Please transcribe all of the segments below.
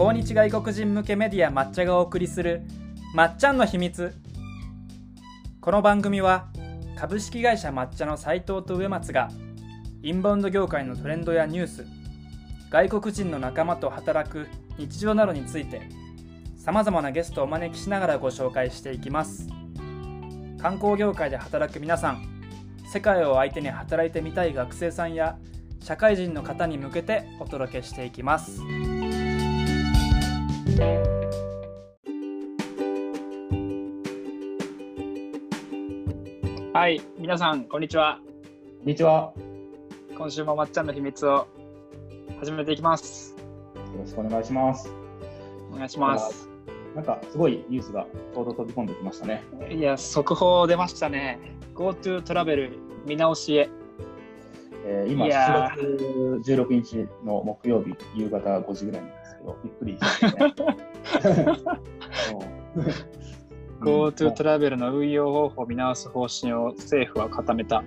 訪日外国人向けメディア抹茶がお送りするまっちゃんの秘密。この番組は株式会社抹茶の斉藤と植松がインバウンド業界のトレンドやニュース外国人の仲間と働く日常などについてさまざまなゲストをお招きしながらご紹介していきます。観光業界で働く皆さん世界を相手に働いてみたい学生さんや社会人の方に向けてお届けしていきます。はい、皆さんこんにちは。こんにちは。今週もまっちゃんの秘密を始めていきます。よろしくお願いします。お願いします。なんかすごいニュースがちょうど飛び込んできましたね。いや、速報出ましたね。GoTo トラベル見直しへ。えー今いや7月16日の木曜日夕方5時ぐらいなんですけど、びっくりですね。うん GoTo トラベルの運用方法を見直す方針を政府は固めた。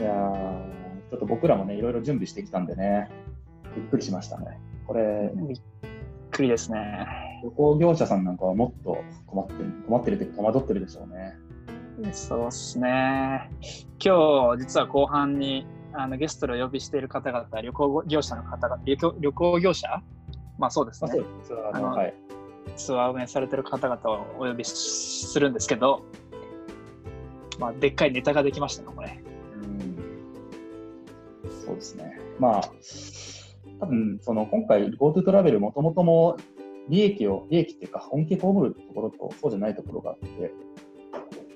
いやーちょっと僕らもね、いろいろ準備してきたんでね、びっくりしましたね。これ、びっくりですね。旅行業者さんなんかはもっと困ってる、困ってるというか戸惑ってるでしょうね。そうですね。今日、実は後半にあのゲストでお呼びしている方々、旅行業者の方々、旅行旅行業者？まあそうですねまあ、そう。です。あのあのはい。ツアー運営されてる方々をお呼びしするんですけど、まあ、でっかいネタができましたね、これ。うんそうですね。まあ、多分その今回 GoTo トラベルもともとも利益を、利益っていうか本気被るところとそうじゃないところがあって、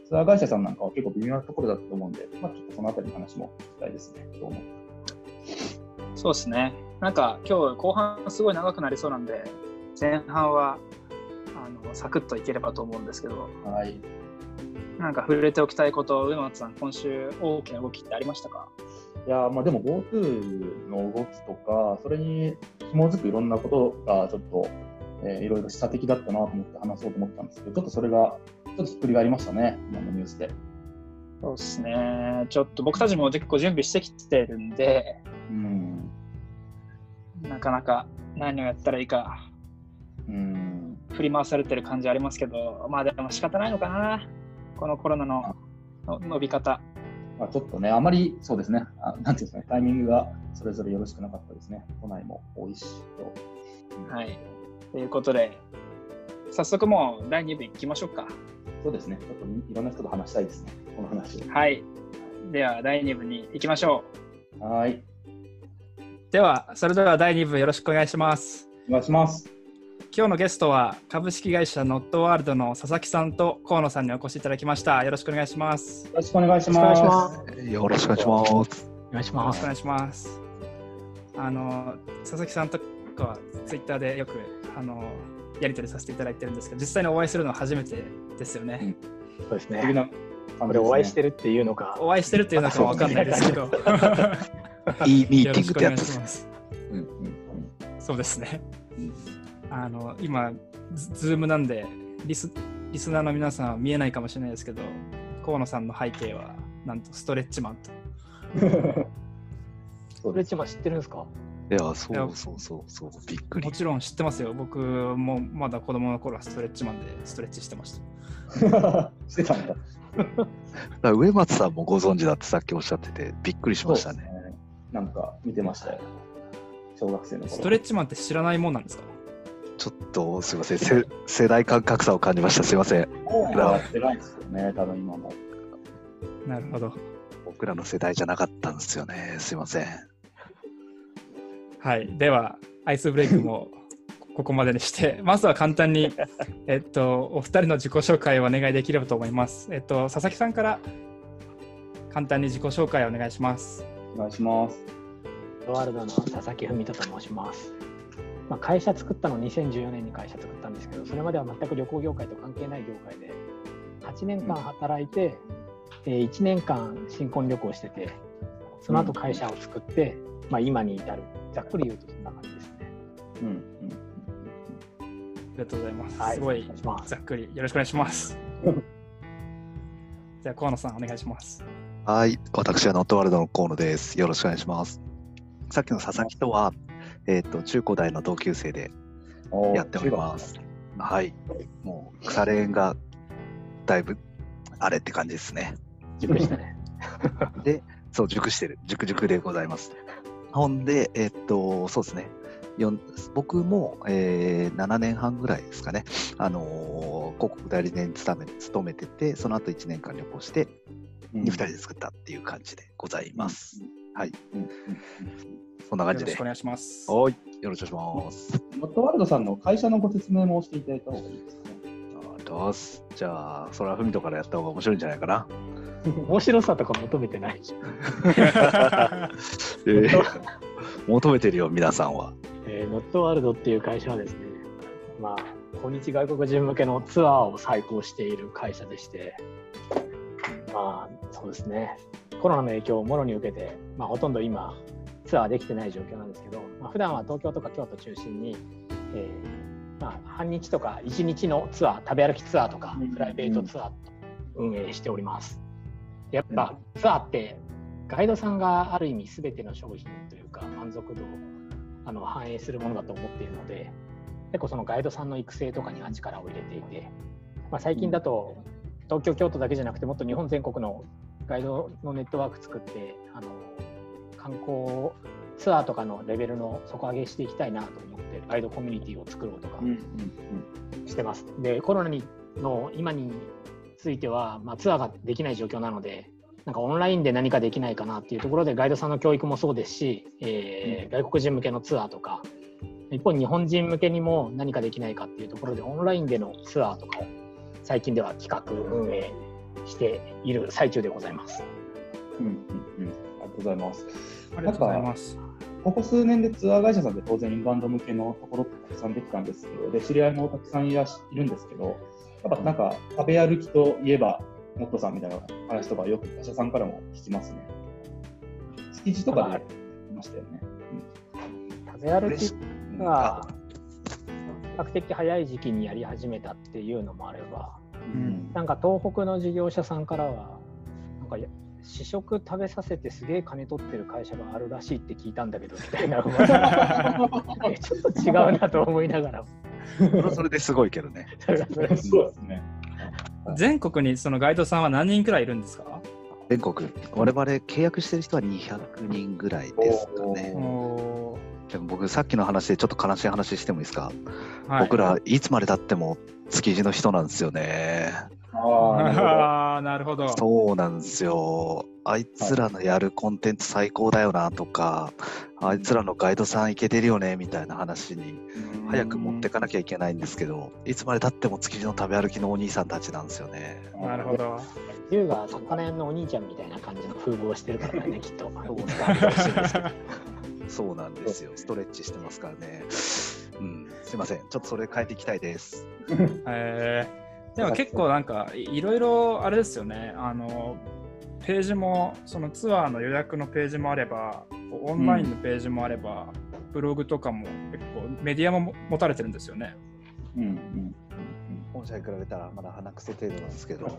ツアー会社さんなんかは結構微妙なところだと思うんで、まあちょっとそのあたりの話も聞きたいですね。どうも。そうですね。なんか今日後半すごい長くなりそうなんで、前半はあのサクッといければと思うんですけど、はい。なんか触れておきたいこと、上松さん、今週大きな動きってありましたか？いやーまあでも GoTo の動きとか、それに紐づくいろんなことがちょっと、えーいろいろ示唆的だったなと思って話そうと思ったんですけど、ちょっとそれが、ちょっとひっくり返りましたね、今のニュースで。そうですね。ちょっと僕たちも結構準備してきてるんで、うん。なかなか何をやったらいいかうん。振り回されてる感じありますけど、まあでも仕方ないのかな。このコロナのの伸び方。まあ、ちょっとね、あまりそうですね、あなんていうんですかね、タイミングがそれぞれよろしくなかったですね。都内も多いしと。はい。ということで、早速もう第2部いきましょうか。そうですね、ちょっといろんな人と話したいですね、この話を。はい。では第2部に行きましょはい、う。では、それでは第2部よろしくお願いします。お願いします。今日のゲストは株式会社ノットワールドの佐々木さんと河野さんにお越しいただきました。よろしくお願いします。よろしくお願いしよろしくお願ます。いします。よろしくお願いします。お願いしますよろしくお願い。します。あの佐々木さんとかはツイッターでよくあのやり取りさせていただいてるんですけど、実際にお会いするのは初めてですよね。そうですね。すねれお会いしてるっていうのか。お会いしてるっていうのかわかんないですけど、いいミーティングってやつです。します。うんうんそうですねうん。あの今ズズームなんでリスリスナーの皆さんは見えないかもしれないですけど、河野さんの背景はなんとストレッチマンと。うんそうです。これちま知ってるんですか？いや、そうそうそうそう、びっくりも。ちろん知ってますよ。僕もまだ子供の頃はストレッチマンでストレッチしてました。してたんだ。だ上松さんもご存知だってさっきおっしゃってて、びっくりしましたね。ね。なんか見てましたよ。小学生の頃。ストレッチマンって知らないもんなんですか？ちょっとすいません、せ世代間格差を感じました。すいません。ですよね、多分今も。なるほど。僕らの世代じゃなかったんですよね。すいません。はい。では、アイスブレイクもここまでにして、まずは簡単に、えっと、お二人の自己紹介をお願いできればと思います。えっと、佐々木さんから簡単に自己紹介をお願いします。お願いします。ワールドの佐々木文人と申します。まあ、会社作ったの2014年に会社作ったんですけど、それまでは全く旅行業界と関係ない業界で、8年間働いて、えー1年間新婚旅行してて、その後会社を作って、まあ、今に至る。ざっくり言うとそんな感じですね。うんうんありがとうございます。はいすごいざっくりよろしくお願いします。じゃあ、河野さん、お願いします。はい、私はノットワールドの河野です。よろしくお願いします。さっきの佐々木とは、えっ、と、中高大の同級生でやっております。はい。もう、腐れ縁がだいぶあれって感じですね。熟したね。で、そう、熟してる。熟熟でございます。ほんで、えっと、そうですね。よん僕も、えー7年半ぐらいですかね、あのー広告代理店に勤め勤めてて、その後1年間旅行して、うん2人で作ったっていう感じでございます。はい。うんうんそんな感じでよろしくお。願いします。はい。よろしくお願いします。うんノットワールドさんの会社のご説明もしていただいた方がいいですかね。あどうすじゃあ、それはふみとからやった方が面白いんじゃないかな。面白さとか求めてないし。えー求めてるよ、皆さんは。えーノットワールドっていう会社はですね、まあ、訪日外国人向けのツアーを再興している会社でして、まあ、そうですね、コロナの影響をもろに受けて、まあ、ほとんど今、ツアーできてない状況なんですけど、まあ、普段は東京とか京都中心に、えーまあ、半日とか1日のツアー、食べ歩きツアーとかうん、プライベートツアーと運営しております。やっぱツアーって、ガイドさんがある意味全ての商品というか満足度をあの反映するものだと思っているので結構そのガイドさんの育成とかには力を入れていて、まあ、最近だと東京京都だけじゃなくてもっと日本全国のガイドのネットワーク作ってあの観光ツアーとかのレベルの底上げしていきたいなと思ってガイドコミュニティを作ろうとかしてます。でコロナにの今については、まあ、ツアーができない状況なのでなんかオンラインで何かできないかなっていうところでガイドさんの教育もそうですし、えー外国人向けのツアーとか一方日本人向けにも何かできないかっていうところでオンラインでのツアーとかを最近では企画運営している最中でございます。うんうんうんありがとうございます。ありがとうございます。ここ数年でツアー会社さんで当然インバウンド向けのところってたくさんできたんですけど、で知り合いもたくさんいらっしいるんですけど、やっぱなんか食べ歩きといえば、モットさんみたいな話とかよく他社さんからも聞きますね。築地とかでやってましたよね。食べ歩きうん。が比較的早い時期にやり始めたっていうのもあればうん。なんか東北の事業者さんからはなんかや試食食べさせてすげえ金取ってる会社があるらしいって聞いたんだけどみたいなえちょっと違うなと思いながらそれはそれですごいけどね。全国にそのガイドさんは何人くらいいるんですか？全国、我々契約してる人は200人ぐらいですかね。おでも僕、さっきの話でちょっと悲しい話してもいいですか、ーはい。僕らいつまでたっても築地の人なんですよね。ああ、なるほど。あーなるほど。そうなんですよ。あいつらのやるコンテンツ最高だよなとか、あいつらのガイドさんいけてるよねみたいな話に早く持ってかなきゃいけないんですけど、いつまでたっても築地の食べ歩きのお兄さんたちなんですよね。なるほ。ど。龍が魚屋のお兄ちゃんみたいな感じの風貌をしてるからねきっと そうなんですよ。ストレッチしてますからね。うん、すいません。ちょっとそれ変えていきたいです。えー、でも結構なんかいいろいろあれですよね。あのページもそのツアーの予約のページもあればオンラインのページもあれば、ブログとかも結構メディアも持たれてるんですよね。うんうん本社に比べたらまだ鼻くそ程度なんですけど、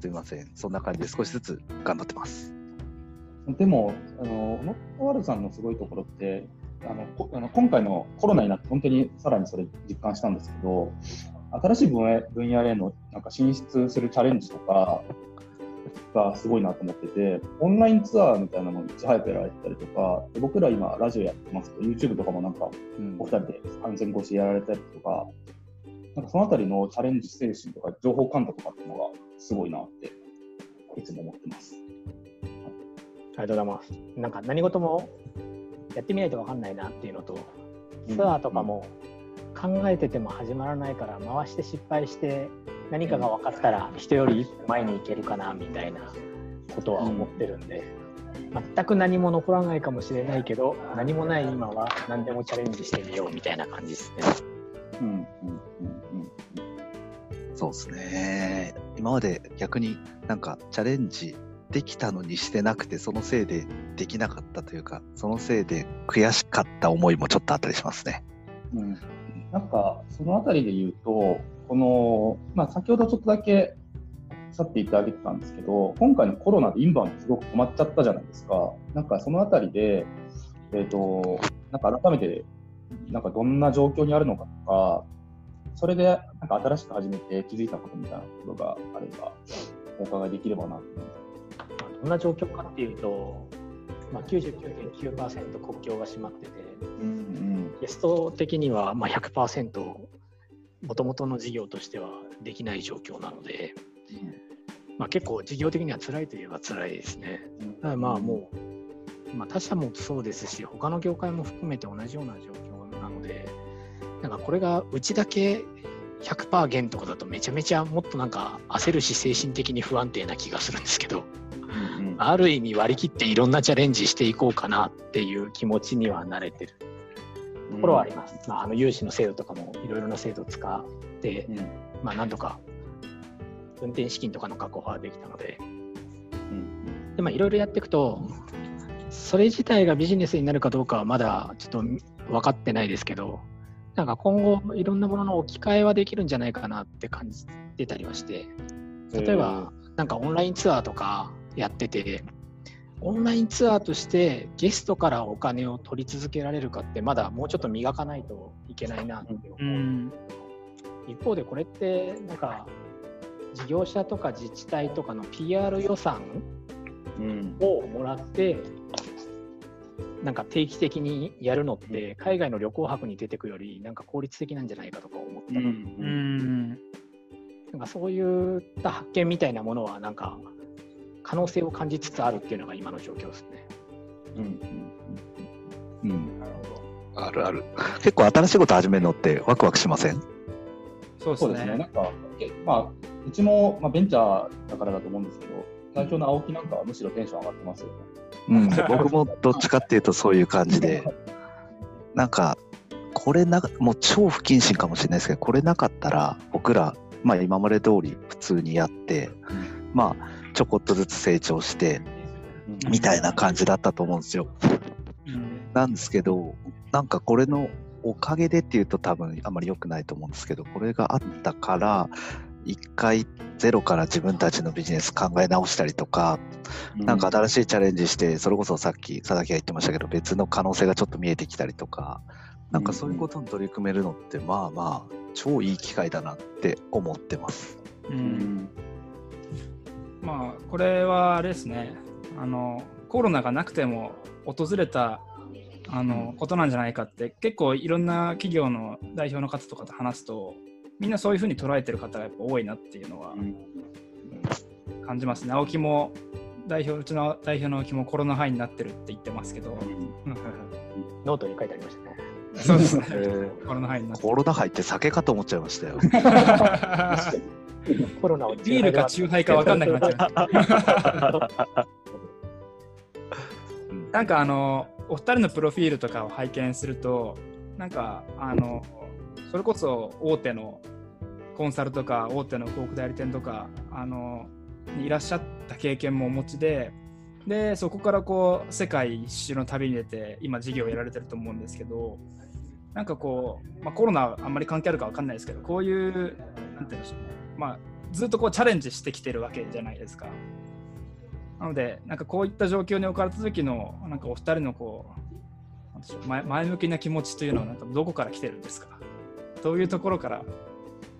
すいません。そんな感じで少しずつ頑張ってます。うんでも、あのノットワールドさんのすごいところって、あのこあの今回のコロナになって、本当にさらにそれ実感したんですけど、新しい分野分野へのなんか進出するチャレンジとかがすごいなと思ってて、オンラインツアーみたいなのもいち早くやられてたりとか、で僕ら今、ラジオやってますけど、YouTube とかもなんか、うんお二人で安全越しやられたりとか、なんかそのあたりのチャレンジ精神とか、情報感度とかっていうのがすごいなって、いつも思ってます。ありがとうございます。なんか何事もやってみないと分かんないなっていうのと、ツアーとかも考えてても始まらないから、回して失敗して、何かが分かったら人より一歩前に行けるかなみたいなことは思ってるんで、全く何も残らないかもしれないけど、何もない今は何でもチャレンジしてみようみたいな感じですね。うんうんうんうんそうですね。今まで逆になんかチャレンジできたのにしてなくて、そのせいでできなかったというか、そのせいで悔しかった思いもちょっとあったりしますね。うんなんか、そのあたりで言うと、この、まあ、先ほどちょっとだけおっていただいてたんですけど、今回のコロナでインバウンドすごく止まっちゃったじゃないですか。なんかそのあたりで、えっ、と、なんか改めて、なんかどんな状況にあるのかとか、それでなんか新しく始めて気づいたことみたいなことがあれば、お伺いできればなと思います。どんな状況かっていうと、まあ、99.9%国境が閉まってて、うん。ゲスト的にはまあ100%もともとの事業としてはできない状況なので、まあ、結構事業的には辛いといえば辛いですね。ただまあもう、まあ、他社もそうですし、他の業界も含めて同じような状況なので、なんかこれがうちだけ100%減とかだとめちゃめちゃもっとなんか焦るし精神的に不安定な気がするんですけど、ある意味割り切っていろんなチャレンジしていこうかなっていう気持ちには慣れてる。ところはあります。まあ、あの融資の制度とかもいろいろな制度を使って、うん。まあなんとか運転資金とかの確保はできたので、うんでまあいろいろやっていくと、それ自体がビジネスになるかどうかはまだちょっと分かってないですけど、なんか今後いろんなものの置き換えはできるんじゃないかなって感じてたりはして、例えば、なんかオンラインツアーとかやってて、オンラインツアーとしてゲストからお金を取り続けられるかって、まだもうちょっと磨かないといけないなって思う。うん。一方でこれって、なんか事業者とか自治体とかの PR 予算うん。をもらって、なんか定期的にやるのって、海外の旅行泊に出てくより、なんか効率的なんじゃないかとか思った。り、うん。うん。なんかそういった発見みたいなものは、なんか可能性を感じつつあるっていうのが今の状況ですね。うんうんうんなるほど。あるある。結構新しいこと始めるのってワクワクしません？そうですそうですね、なねんか、えまあ、うちも、まあ、ベンチャーだからだと思うんですけど、代表の青木なんかはむしろテンション上がってますよね。うん、僕もどっちかっていうとそういう感じで、なんか、これな、もう超不謹慎かもしれないですけど、これなかったら、僕ら、まあ今まで通り普通にやって、まあちょこっとずつ成長して、みたいな感じだったと思うんですよ。うん。なんですけど、なんかこれのおかげでっていうと多分あまり良くないと思うんですけど、これがあったから、一回ゼロから自分たちのビジネス考え直したりとか、なんか新しいチャレンジして、それこそさっき佐々木が言ってましたけど、別の可能性がちょっと見えてきたりとか、なんかそういうことに取り組めるのって、まあまあ、超いい機会だなって思ってます。ううんんまあこれはあれですね。あのコロナがなくても訪れたあのことなんじゃないかって結構いろんな企業の代表の方とかと話すとみんなそういうふうに捉えてる方がやっぱ多いなっていうのはうん。感じますね。青木も代表うちの代表の青木もコロナハイになってるって言ってますけど、ノートに書いてありましたね。そうですね。えコロナハイになってコロナハイって酒かと思っちゃいましたよ。る。コロナをビールかチューハイか分かんなくなっちゃう。なんかあのお二人のプロフィールとかを拝見するとなんかあのそれこそ大手のコンサルとか大手の広告代理店とかあのにいらっしゃった経験もお持ちででそこからこう世界一周の旅に出て今事業をやられてると思うんですけどなんかこう、まあ、コロナあんまり関係あるかわかんないですけどこういうなんて言うんでしょうね、まあ、ずっとこうチャレンジしてきてるわけじゃないですか。なので、なんかこういった状況に置かれた時の、なんかお二人のこう、なんでしょう前前向きな気持ちというのは、なんかどこから来てるんですか？どういうところから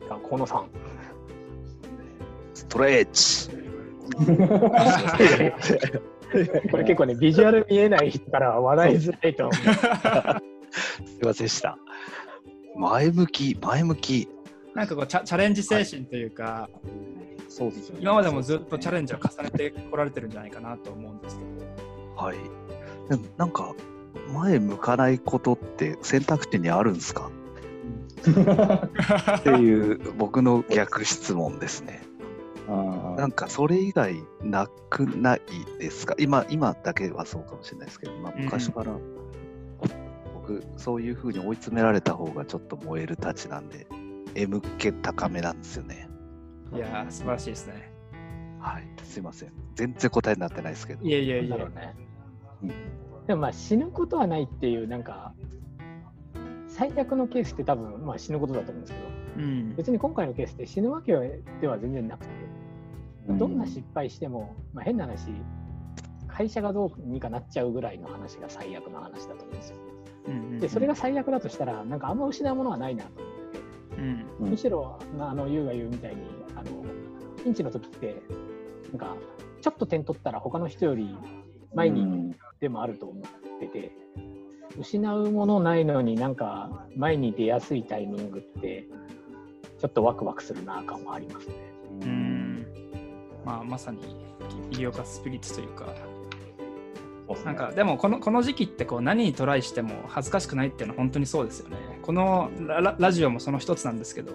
あ河野さん。ストレッチ。これ結構ね、ビジュアル見えない人からは笑いづらいと思う。すいませんでした。前向き、前向き。なんかこうチャチャレンジ精神というか、そうですよね今までもずっとチャレンジを重ねてこられてるんじゃないかなと思うんですけど。はい。でもなんか、前向かないことって選択肢にあるんですか？っていう僕の逆質問ですね。あなんかそれ以外なくないですか？今今だけはそうかもしれないですけど、まあ、うん昔から、僕そういうふうに追い詰められた方がちょっと燃えるたちなんで M 気高めなんですよね。いやー、素晴らしいですね。はい、すいません。全然答えになってないですけど。いえいえいえなんだろう。ねうん。でもまあ死ぬことはないっていう、なんか、最悪のケースって多分、まあ、死ぬことだと思うんですけど、うん。別に今回のケースって死ぬわけでは全然なくて、どんな失敗しても、まあ、変な話、会社がどうにかなっちゃうぐらいの話が最悪の話だと思うんですよ。うんうんうん。で、それが最悪だとしたら、なんかあんま失うものはないなと思ってて、うん。うん。むしろ、あの、優が言うみたいに、あの、ピンチの時って、なんか、ちょっと点取ったら他の人より前にうん。でもあると思ってて、失うものないのになんか前に出やすいタイミングって、ちょっとワクワクするな感はありますね。うん。まあまさに起業家スピリッツというかなんかでもこのこの時期ってこう何にトライしても恥ずかしくないっていうのは本当にそうですよね。このラララジオもその一つなんですけど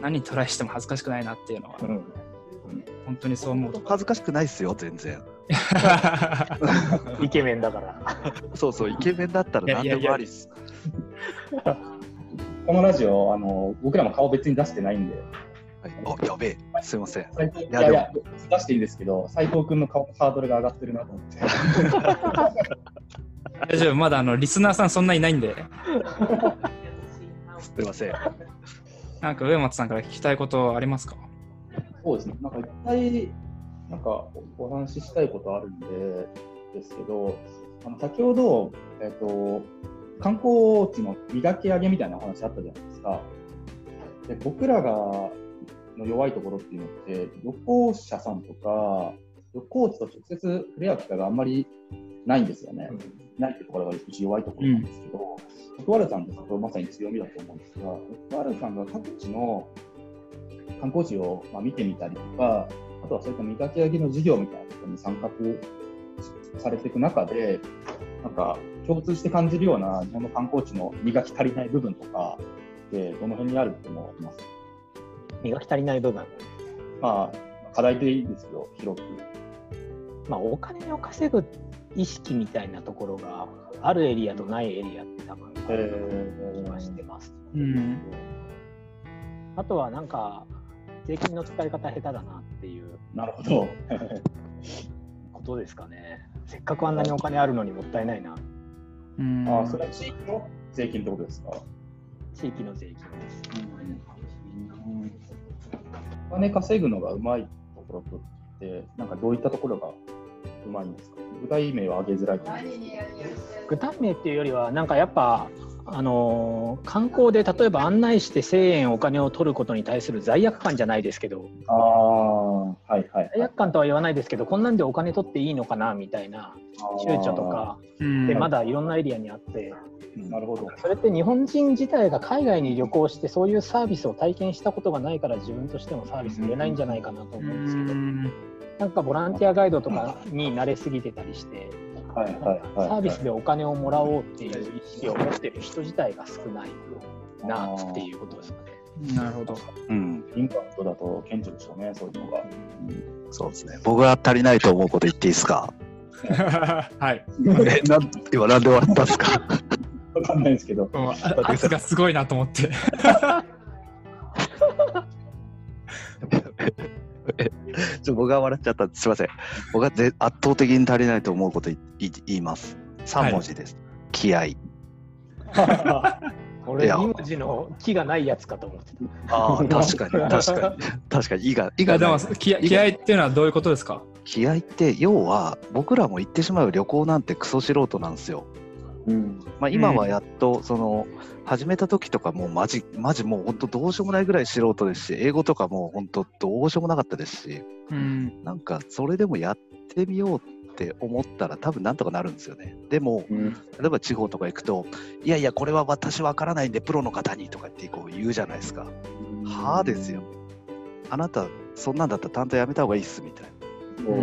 何にトライしても恥ずかしくないなっていうのはうん。うん本当にそう思う。恥ずかしくないっすよ、全然。イケメンだから。そうそう、イケメンだったら何でもありっす。このラジオ、あの僕らも顔別に出してないんで、はい、あ、やべえ、すいません。いやいや、出していいんですけど、斉藤君のハードルが上がってるなと思って。大丈夫まだあのリスナーさんそんないないんで すいません。なんか上松さんから聞きたいことありますか？そうですね、なんかいっぱい、なんかお話ししたいことあるんで、ですけど、あの先ほど、えっ、と、観光地の磨き上げみたいなお話あったじゃないですか。で僕らがの弱いところっていうのって、旅行者さんとか、旅行地と直接触れ合う機会があんまりないんですよね。ないってところがうち弱いところなんですけど、福原さんってそこまさに強みだと思うんですが、福原さんが各地の観光地をまあ見てみたりとか、あとはそういった磨き上げの事業みたいなことに参画されていく中で、なんか共通して感じるような日本の観光地の磨き足りない部分とかってどの辺にあると思います磨き足りない部分。まあ、課題でいいですけど、広く。まあ、お金を稼ぐ意識みたいなところがあるエリアとないエリアって多分気はしてます。うんあとはなんか税金の使い方下手だなっていうなるほど。ことですかね。せっかくあんなにお金あるのにもったいないな。うんあそれは地域の税金ってことですか？地域の税金です。お金稼ぐのがうまいところって、なんかどういったところがうまいんですか？具体名は挙げづらい。具体名っていうよりはなんかやっぱあのー観光で例えば案内して1000円お金を取ることに対する罪悪感じゃないですけど。あ、はいはい、はい。罪悪感とは言わないですけどこんなんでお金取っていいのかなみたいな躊躇とかうんでまだいろんなエリアにあってあー。なるほど。それって日本人自体が海外に旅行してそういうサービスを体験したことがないから自分としてもサービス売れないんじゃないかなと思うんですけどなんかボランティアガイドとかに慣れすぎてたりしてはいはいはい。サービスでお金をもらおうっていう意識を持ってる人自体が少ないなっていうことですかね。なるほど。うん、インパクトだと顕著でしょうね、そういうのが。そうですね。僕が足りないと思うこと言っていいですか？はい。え、なん今なんで笑ったんですか？わかんないですけど。圧がすごいなと思って。ちょ僕が笑っちゃったす。すみません。僕がぜ圧倒的に足りないと思うこと言い言います。3文字です。気合。俺、いや2文字の木がないやつかと思ってた。ああ、確かに、確かに。確かに、いが、いいやでも気合気合っていうのはどういうことですか？気合って、要は、僕らも行ってしまう旅行なんてクソ素人なんですよ。うん。まあ、今はやっと、その、始めた時とかもうマジ、マジもう本当どうしようもないぐらい素人ですし、英語とかもう本当どうしようもなかったですし、うん。なんかそれでもやってみようって思ったら多分なんとかなるんですよね。でも、うん。例えば地方とか行くと、いやいや、これは私わからないんで、プロの方にとかってこう言うじゃないですか。はあですよ。あなた、そんなんだったら担当やめた方がいいっすみたいな。う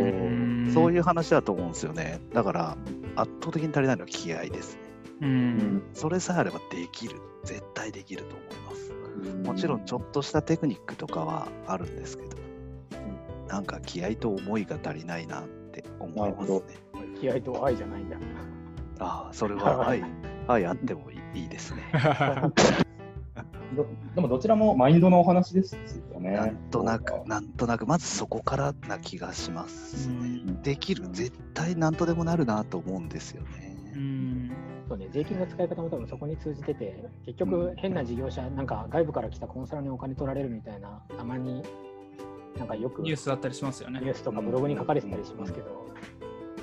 ん。そういう話だと思うんですよね。だから、圧倒的に足りないのは気合ですね。う。うんん。それさえあればできる。絶対できると思います。うんもちろんちょっとしたテクニックとかはあるんですけど、なんか気合と思いが足りないなって思いますねなるほ。気合と愛じゃないんだ。ああ、それは愛、愛あってもいいいいですね。どでもどちらもマインドのお話ですよね。なんとなくなんとなく、まずそこからな気がします。うんできる、絶対なんとでもなるなと思うんですよね。うんそうね、税金の使い方も多分そこに通じてて、結局変な事業者、なんか外部から来たコンサルにお金取られるみたいな、たまになんかよくニュニュースだったりしますよね。ースとかブログに書かれてたりしますけど、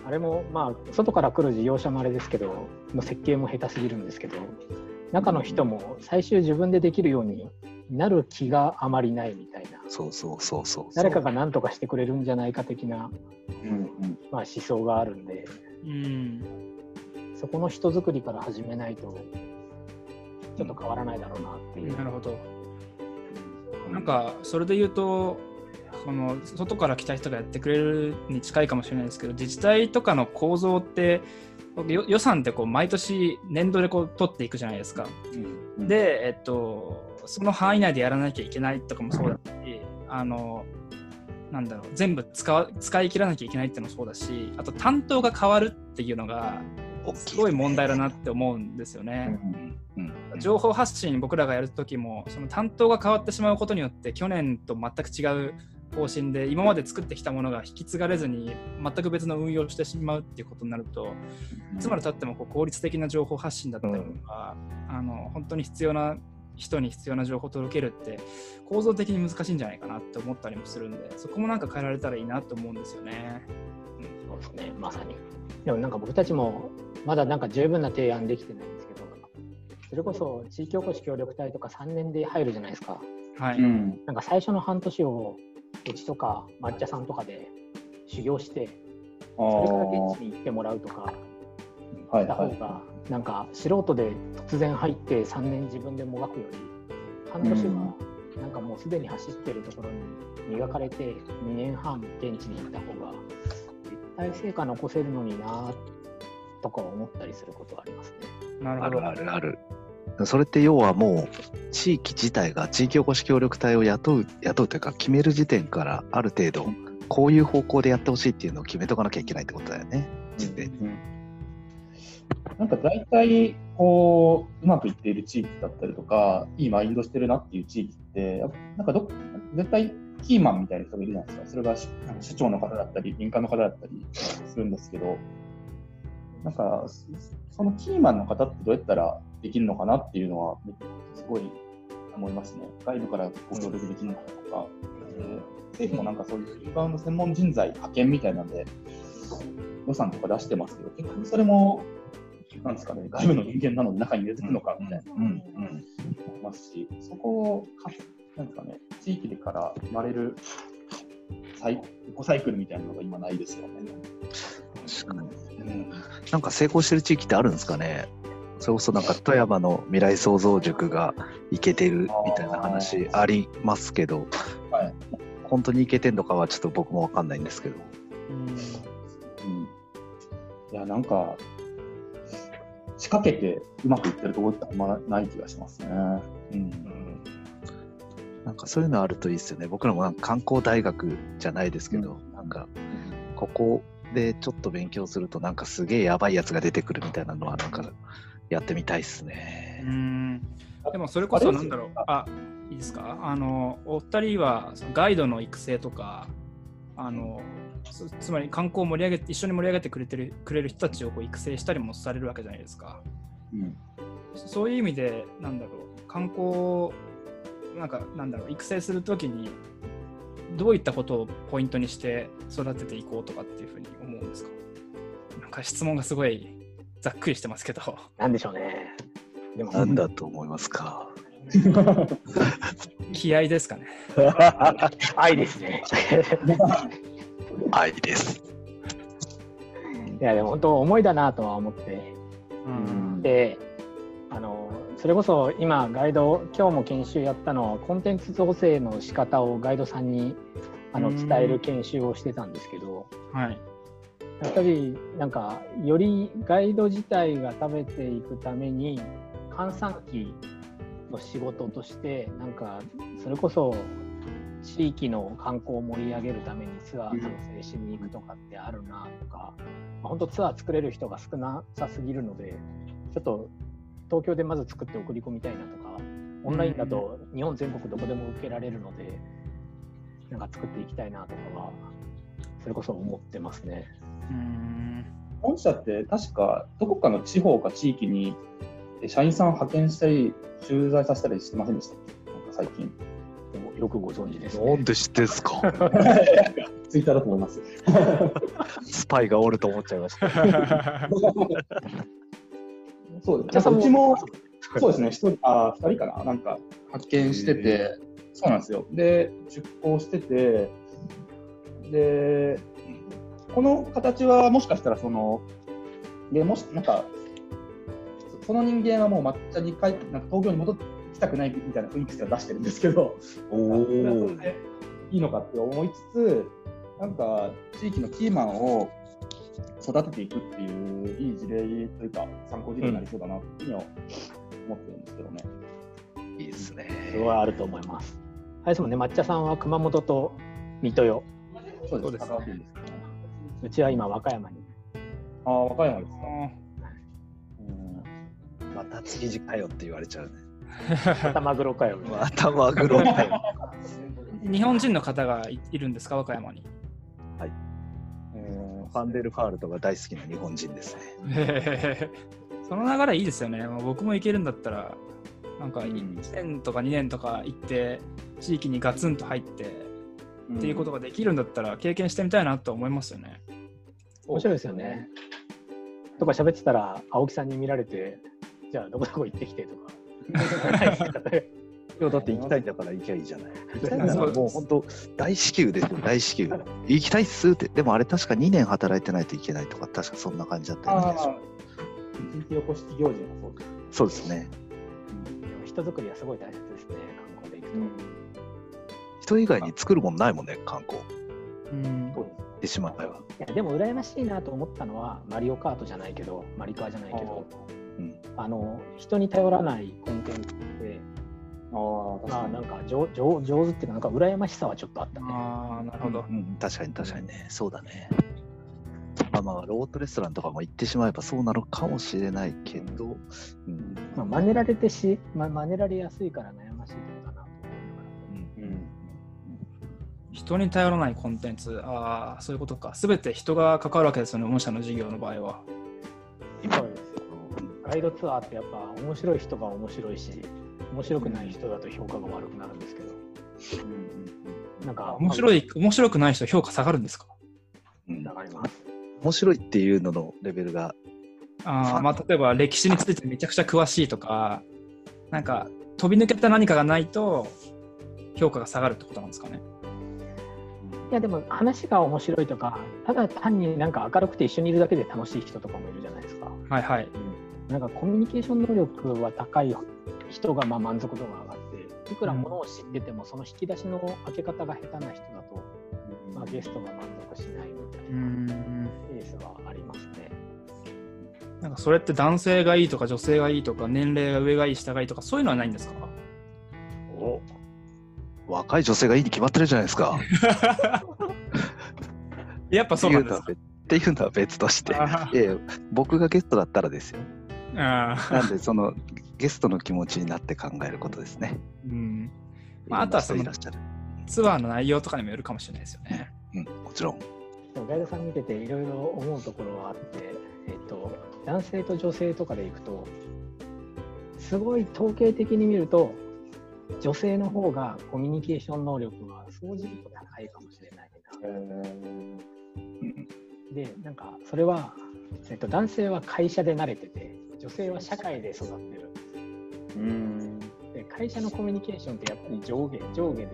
あれもまあ外から来る事業者もあれですけどの設計も下手すぎるんですけど中の人も最終自分でできるようになる気があまりないみたいな。そうそうそうそう。誰かが何とかしてくれるんじゃないか的な、うんうん。まあ、思想があるんで。うん。そこの人作りから始めないとちょっと変わらないだろうなっていう。なるほど。なんかそれで言うとその外から来た人がやってくれるに近いかもしれないですけど自治体とかの構造ってよ予算ってこう毎年年度でこう取っていくじゃないですか。うん、で、えっと、その範囲内でやらなきゃいけないとかもそうだし、あの、なんだろう、全部使わ使い切らなきゃいけないっていうのもそうだし、あと担当が変わるっていうのが、すごい問題だなって思うんですようね。情報発信僕らがやるときも、その担当が変わってしまうことによって、去年と全く違う方針で、今まで作ってきたものが引き継がれずに、全く別の運用をしてしまうっていうことになると、いつまでたってもこう効率的な情報発信だったりとか、あの本当に必要な人に必要な情報を届けるって構造的に難しいんじゃないかなって思ったりもするんでそこもなんか変えられたらいいなと思うんですよね。そうですね、まさに。でもなんか僕たちもまだなんか十分な提案できてないんですけど、それこそ地域おこし協力隊とか3年で入るじゃないですか。はい、うん。なんか最初の半年をうちとか抹茶さんとかで修行して、あそれからー現地に行ってもらうとかした方が、なんか素人で突然入って3年自分でもがくより、半年はなんかもうすでに走ってるところに磨かれて2年半現地に行った方が絶対成果残せるのになとか思ったりすることはありますね。あなるほどるあるある。それって要はもう地域自体が地域おこし協力隊を雇う雇うというか決める時点からある程度こういう方向でやってほしいっていうのを決めとかなきゃいけないってことだよね。事前に。うんなんか大体こううまくいっている地域だったりとかいいマインドしてるなっていう地域ってなんかどっ絶対キーマンみたいな人がいるじゃないですか。それがしなんか市長の方だったり民間の方だったりするんですけど。なんかそそのキーマンの方ってどうやったらできるのかなっていうのはすごい思いますね。外部からご協力できるのかとか、政府もなんかそういうインバウンド専門人材派遣みたいなんで予算とか出してますけど、結局それも、なんですかね、外部の人間なのに中に入れてくのかみたいな、うんうん思いますし、そこをか、なんですかね、地域でから生まれるサイエコサイクルみたいなのが今ないですよね。確かに。うん。なんか成功してる地域ってあるんですかね？それこそなんか富山の未来創造塾がいけてるみたいな話ありますけど、はい本当にいけてんのかはちょっと僕もわかんないんですけど。うんうんいや、なんか、仕掛けてうまくいってるところってあんまない気がしますね。うんなんかそういうのあるといいですよね。僕らもなんか観光大学じゃないですけど、なんかここでちょっと勉強するとなんかすげえやばいやつが出てくるみたいなのはなんかやってみたいですね。うん。でもそれこそなんだろう。あいいですか？あのお二人はガイドの育成とかあのつつまり観光を盛り上げて一緒に盛り上げてくれてるくれる人たちをこう育成したりもされるわけじゃないですか。うん。そういう意味で、なんだろう、観光、なんか、なんだろう、育成するときに、どういったことをポイントにして育てていこうとかっていうふうに思うんですか？なんか質問がすごいざっくりしてますけど。なんでしょうね。でも、なんだと思いますか？気合ですかね。愛ですね。愛です。いや、でも本当、思いだなとは思って。うん。で、あの、それこそ今、ガイド、今日も研修やったのは、コンテンツ造成の仕方をガイドさんにあのうん伝える研修をしてたんですけど、はい。やっぱりなんか、よりガイド自体が食べていくために、閑散期の仕事として、なんか、それこそ、地域の観光を盛り上げるためにツアー造成しに行くとかってあるなとか、まあ本当ツアー作れる人が少なさすぎるので、ちょっと東京でまず作って送り込みたいなとか、オンラインだと日本全国どこでも受けられるので、なんか作っていきたいなとかは、それこそ思ってますね。うん。本社って確かどこかの地方か地域にえ社員さん派遣したり、駐在させたりしてませんでしたっけ？なんか最近。でもよくご存知です、なんで知ってんすか？ツイッターだと思います。スパイがおると思っちゃいました。そうです。なんかうちも、そうですね、一人、あ、二人かな、なんか発見してて、そうなんですよ。で、出向してて、で、この形はもしかしたら、その、でもし、なんか、その人間はもう抹茶に帰って、なんか東京に戻ってきたくないみたいな雰囲気すら出してるんですけど、おそれはそれお。でいいのかって思いつつ、なんか地域のキーマンを育てていくっていういい事例というか、参考事例になりそうだなっていうふうには思ってるんですけどね。いいですね。すごいあると思います。あれですもんね、抹茶さんは熊本と水戸よ。そうです。ですね。うちは今、和歌山に。ああ、和歌山ですか。うんまた築地かよって言われちゃうね。またマグロかよ。またマグロかよ。日本人の方がいいるんですか和歌山に？えファンデルファールトが大好きな日本人ですね。その流れいいですよね。もう僕も行けるんだったら、なんかうん1年とか2年とか行って、地域にガツンと入ってーっていうことができるんだったら、経験してみたいなと思いますよね。面白いですよね。とか喋ってたら、青木さんに見られて、じゃあどこどこ行ってきてとか。いやだって行きたいんだから行きゃいいじゃない。行きたいならもう本当大至急ですよ、大至急。行きたいっすって。でもあれ確か2年働いてないといけないとか、確かそんな感じだったような気がしあまあ、地域おこし行事もそうです。すそうですね。でも人づくりはすごい大切ですね、観光で行くと。人以外に作るもんないもんね、観光。うんてしまえば。いやでも羨ましいなと思ったのは、マリオカートじゃないけど、マリカーじゃないけど、うんあの人に頼らないコンテンツって、ああ、確かに。まあなんか上上上手っていうか、なんか羨ましさはちょっとあったね。ああ、なるほど。うん、確かに確かにね、そうだね。まあまあ、ロートレストランとかも行ってしまえばそうなのかもしれないけど、うんまあ、真似られてし、まあ、真似られやすいから悩ましいとこ人に頼らないコンテンツ。ああ、そういうことか。すべて人が関わるわけですよね、御社の事業の場合は。ですよガイドツアーってやっぱ面白い人が面白いし、面白くない人だと評価が悪くなるんですけど、なんか面白い、面白くない人、評価下がるんですか？うん下がります。面白いっていうののレベルが、あーまあ、例えば歴史についてめちゃくちゃ詳しいとか、なんか飛び抜けた何かがないと評価が下がるってことなんですかね？いやでも話が面白いとか、ただ単になんか明るくて一緒にいるだけで楽しい人とかもいるじゃないですか。はいはい。なんかコミュニケーション能力は高い人がまあ満足度が上がって、いくらものを知っててもその引き出しの開け方が下手な人だと、まあ、ゲストが満足しないみたいうなんケースはありますね。なんかそれって男性がいいとか女性がいいとか年齢が上がいい下がいいとかそういうのはないんですか？お若い女性がいいに決まってるじゃないですか。やっぱそうなんですか？っていうのは別として。あいやいや僕がゲストだったらですよ。なんで、そのゲストの気持ちになって考えることですね。うんまああとはそのいろんな人いらっしゃる。ツアーの内容とかにもよるかもしれないですよね。うん、もちろん。でもガイドさん見てていろいろ思うところはあって、えっと、男性と女性とかでいくとすごい統計的に見ると女性の方がコミュニケーション能力が総じると高いかもしれないえな。でなんかそれは、えっと、男性は会社で慣れてて女性は社会で育ってる。ーうん。で会社のコミュニケーションってやっぱり上下上下で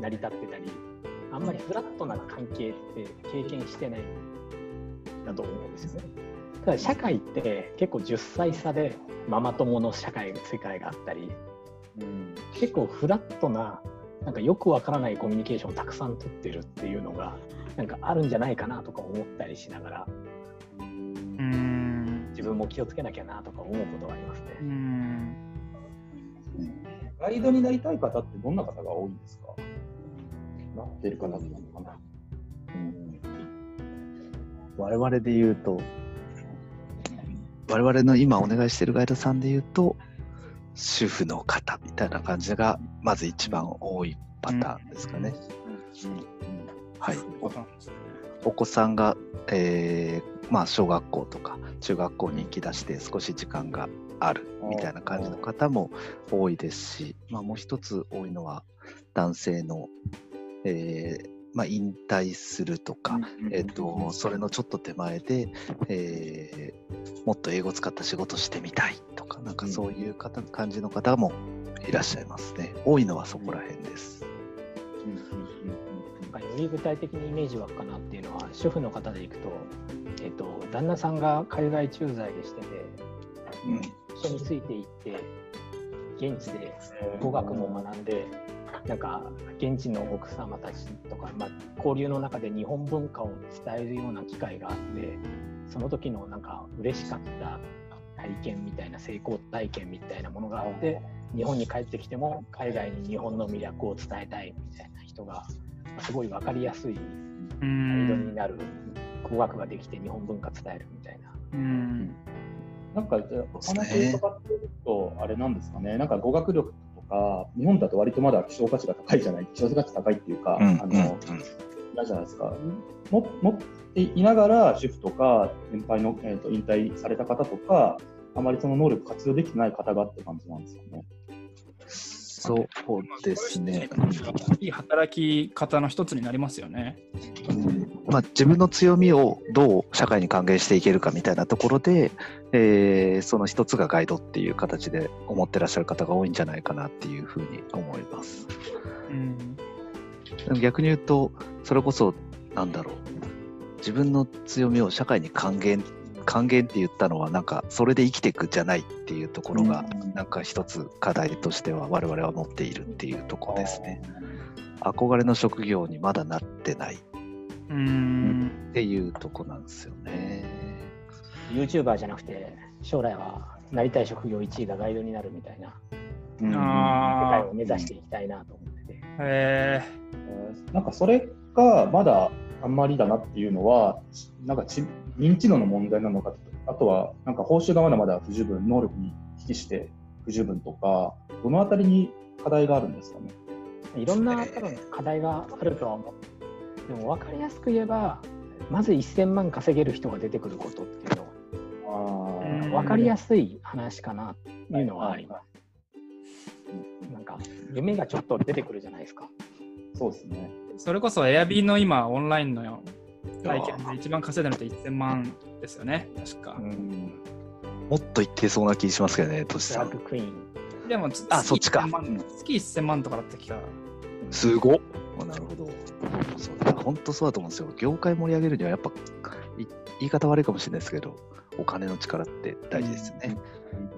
成り立ってたりあんまりフラットな関係って経験してないんだと思うんですよね。ただ社会って結構10歳差でママ友の社会世界があったりうん。結構フラットななんかよくわからないコミュニケーションをたくさん取ってるっていうのがなんかあるんじゃないかなとか思ったりしながらうん自分も気をつけなきゃなとか思うことがありますね。うんガイドになりたい方ってどんな方が多いんですか？なってる方っていうのかな。うん我々で言うと、我々の今お願いしているガイドさんで言うと、主婦の方みたいな感じが、まず一番多いパターンですかね。はい。そういうことなん。ですねお子さん。が、えーまあ、小学校とか中学校に行き出して少し時間があるみたいな感じの方も多いですし、まあ、もう一つ多いのは男性の、えーまあ、引退するとか、えっと、それのちょっと手前で、えーもっと英語使った仕事してみたいとか、なんかそういう方感じの方もいらっしゃいますね。多いのはそこら辺です。より具体的にイメージ湧くかなっていうのは主婦の方でいくと,、えっと旦那さんが海外駐在でしててうん一緒についていって現地で語学も学んでなんか現地の奥様たちとか、まあ、交流の中で日本文化を伝えるような機会があってその時のなんか嬉しかった体験みたいな成功体験みたいなものがあって日本に帰ってきても海外に日本の魅力を伝えたいみたいな人がまあすごい分かりやすいうガイドにんなる語学ができて日本文化伝えるみたいな。うんなんか、じゃあお話伺ってると、あれなんですかね、なんか語学力とか、日本だと割とまだ希少価値が高いじゃない、希少価値高いっていうか、あの、うんうんうんなんじゃないですか、も持っていながら、主婦とか、年配の、えー、と引退された方とか、あまりその能力活用できてない方がって感じなんですかね。そうですね。いい働き方の一つになりますよね。うんまあ、自分の強みをどう社会に還元していけるかみたいなところで、えーその一つがガイドっていう形で思ってらっしゃる方が多いんじゃないかなっていうふうに思います。うん逆に言うと、それこそ、なんだろう、自分の強みを社会に還元、還元って言ったのは、なんか、それで生きていくじゃないっていうところが、うん。なんか一つ課題としては我々は持っているっていうところですね。憧れの職業にまだなってない。うん。っていうとこなんですよね。YouTuber じゃなくて将来はなりたい職業1位がガイドになるみたいな。うん。世あ界を目指していきたいなと思って。て。ー。へえーなんかそれがまだあんまりだなっていうのは、なんかち認知度の問題なのか、あとはなんか報酬がまだまだ不十分、能力に比起して不十分とか、どのあたりに課題があるんですかね？いろんな多分課題があるとは思う。でも分かりやすく言えば、まず1000万稼げる人が出てくることっていうのあうん分かりやすい話かなっていうのはあります。なんか夢がちょっと出てくるじゃないですか。そうですね。ーそれこそエアビーの今オンラインの体験で一番稼いだのって1000万ですよね確か、うんもっと言ってそうな気しますけどね、トシスラッさん。グクイーン。でもあそっちか月1000万月1000万とかだった気がすごっなるほど。そうだ本当そうだと思うんですよ。業界盛り上げるにはやっぱ、い言い方悪いかもしれないですけど、お金の力って大事ですよね。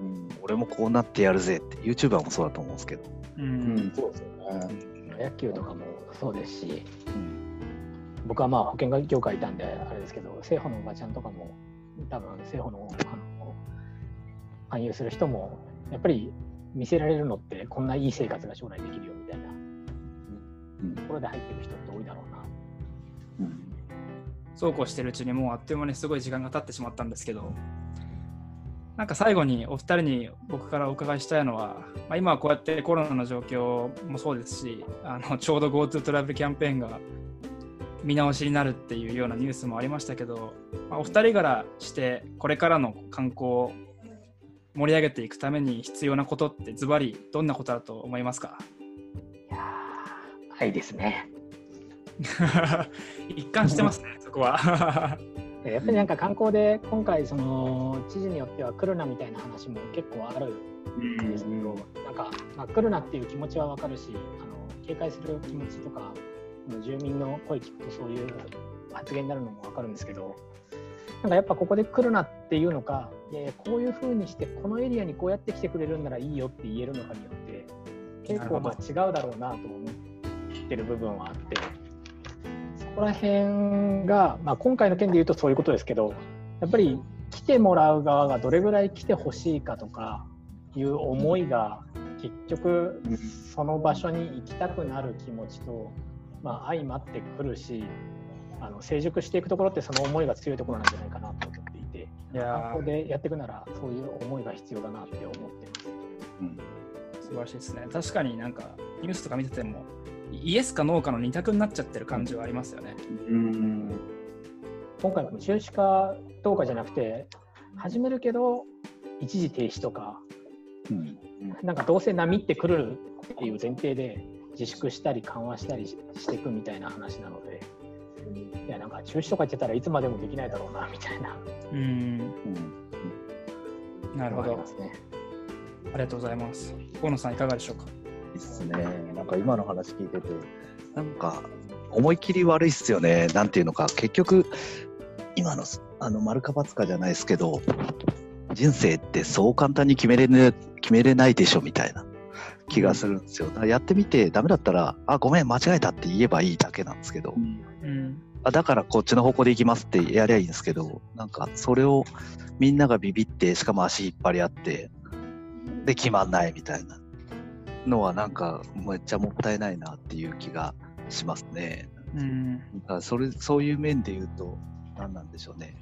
うん俺もこうなってやるぜって、YouTuber もそうだと思うんですけど。ううんん、そうですよね。野球とかもそうですし、うん僕はまあ保険業界いたんであれですけど、政府のおばちゃんとかも、多分政府のあの勧誘する人も、やっぱり見せられるのって、こんないい生活が将来できるよみたいな。うん。ところで入ってる人って多いだろうな。うん。そうこうしてるうちにもうあっという間にすごい時間が経ってしまったんですけどなんか最後にお二人に僕からお伺いしたいのは、まあ、今はこうやってコロナの状況もそうですしあのちょうど GoTo トラベルキャンペーンが見直しになるっていうようなニュースもありましたけど、まあお二人からしてこれからの観光を盛り上げていくために必要なことってズバリどんなことだと思いますか？いやー、愛ですね。一貫してますね、そこは。やっぱりなんか観光で今回その知事によっては来るなみたいな話も結構あるんですけど、なんか、まあ、来るなっていう気持ちはわかるしあの警戒する気持ちとか住民の声聞くとそういう発言になるのもわかるんですけどなんかやっぱここで来るなっていうのかいやいやこういうふうにしてこのエリアにこうやって来てくれるんならいいよって言えるのかによって結構まあ違うだろうなと思ってる部分はあってそこら辺が、まあ、今回の件で言うとそういうことですけどやっぱり来てもらう側がどれぐらい来てほしいかとかいう思いが結局その場所に行きたくなる気持ちと、まあ、相まってくるしあの成熟していくところってその思いが強いところなんじゃないかなと思っていていやー観光でやっていくならそういう思いが必要だなって思ってます。うん素晴らしいですね。確かになんかニュースとか見ててもイエスかノーかの二択になっちゃってる感じはありますよね。うん今回も中止かどうかじゃなくて始めるけど一時停止とかうんなんかどうせ波ってくるっていう前提で自粛したり緩和したりししていくみたいな話なので、いや、なんか中止とか言ってたらいつまでもできないだろうなみたいな。うん。うん。なるほど。ありますね。ありがとうございます。河野さんいかがでしょうか？いいっすね。なんか今の話聞いてて、なんか思い切り悪いっすよね。なんていうのか、結局、今のあの丸か×かじゃないですけど、人生ってそう簡単に決めれ,、ね、決めれないでしょみたいな気がするんですよ。だからやってみて、ダメだったら、あ、ごめん、間違えたって言えばいいだけなんですけど、うんあだからこっちの方向で行きますってやりゃいいんですけど、なんかそれをみんながビビって、しかも足引っ張り合って、で決まんないみたいなのはなんかめっちゃもったいないなっていう気がしますね。うんだからそれそういう面で言うと、何なんでしょうね。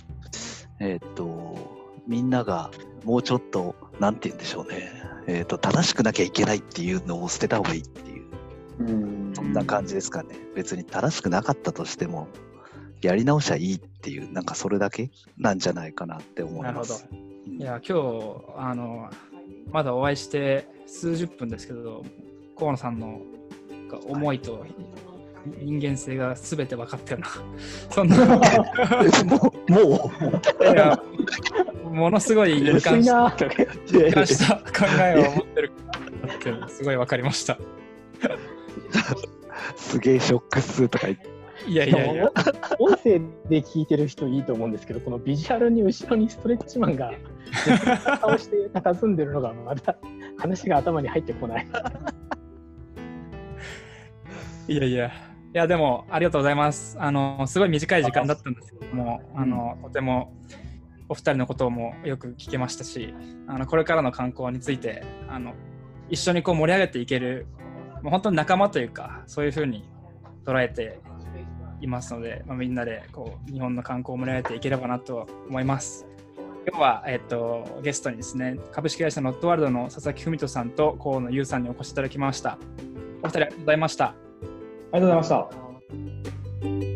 えーっと、みんながもうちょっと、なんて言うんでしょうね。えーっと、正しくなきゃいけないっていうのを捨てた方がいいっていう。うんそんな感じですかね。別に正しくなかったとしても、やり直しゃいいっていう、なんかそれだけなんじゃないかなって思います。いや今日あのまだお会いして数十分ですけど河野さんの思いと人間性が全て分かったようなそんなもう、もいやものすごい一薄貫した考えを持ってるなってすごい分かりましたう、すげえショックっすとか言って。いやいやいや音声で聞いてる人いいと思うんですけど、このビジュアルに後ろにストレッチマンが顔して佇んでるのがまた話が頭に入ってこない。いやいや、いやでもありがとうございます。あのすごい短い時間だったんですけども、あのとてもお二人のこともよく聞けましたし、あのこれからの観光についてあの一緒にこう盛り上げていける、もう本当に仲間というか、そういうふうに捉えていますので、まあ、みんなでこう日本の観光を盛り上げていければなと思います。今日は、えっと、ゲストにですね、株式会社ノットワールドの佐々木文人さんと河野優さんにお越しいただきました。お二人ありがとうございました。ありがとうございました。